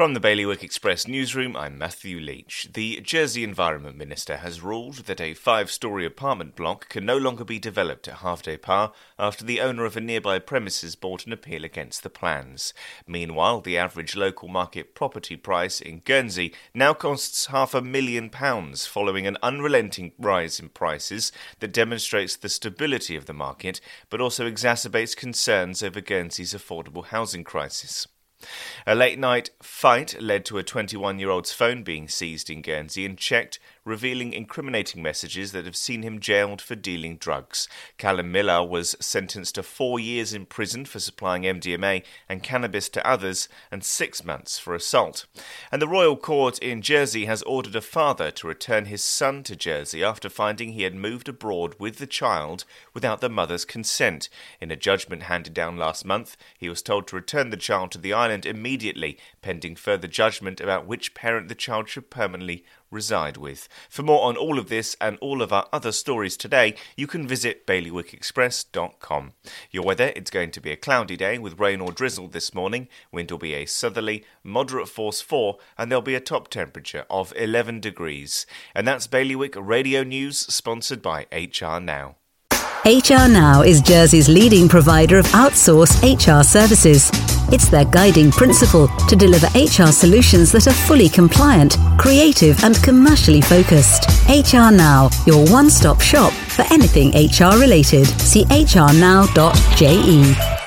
From the Bailiwick Express newsroom, I'm Matthew Leach. The Jersey Environment Minister has ruled that a five story apartment block can no longer be developed at Havre des Pas after the owner of a nearby premises brought an appeal against the plans. Meanwhile, the average local market property price in Guernsey now costs half a million pounds following an unrelenting rise in prices that demonstrates the stability of the market but also exacerbates concerns over Guernsey's affordable housing crisis. A late night fight led to a 21 year old's phone being seized in Guernsey and checked, revealing incriminating messages that have seen him jailed for dealing drugs. Callum Miller was sentenced to four years in prison for supplying MDMA and cannabis to others and six months for assault. And the Royal Court in Jersey has ordered a father to return his son to Jersey after finding he had moved abroad with the child without the mother's consent. In a judgment handed down last month, he was told to return the child to the island immediately, pending further judgment about which parent the child should permanently reside with. For more on all of this and all of our other stories today, you can visit bailiwickexpress.com. Your weather, it's going to be a cloudy day with rain or drizzle this morning. Wind will be a southerly, moderate force 4, and there'll be a top temperature of 11 degrees. And that's Bailiwick Radio News, sponsored by HR Now. HR Now is Jersey's leading provider of outsourced HR services. It's their guiding principle to deliver HR solutions that are fully compliant, creative, and commercially focused. HR Now, your one stop shop for anything HR related. See hrnow.je.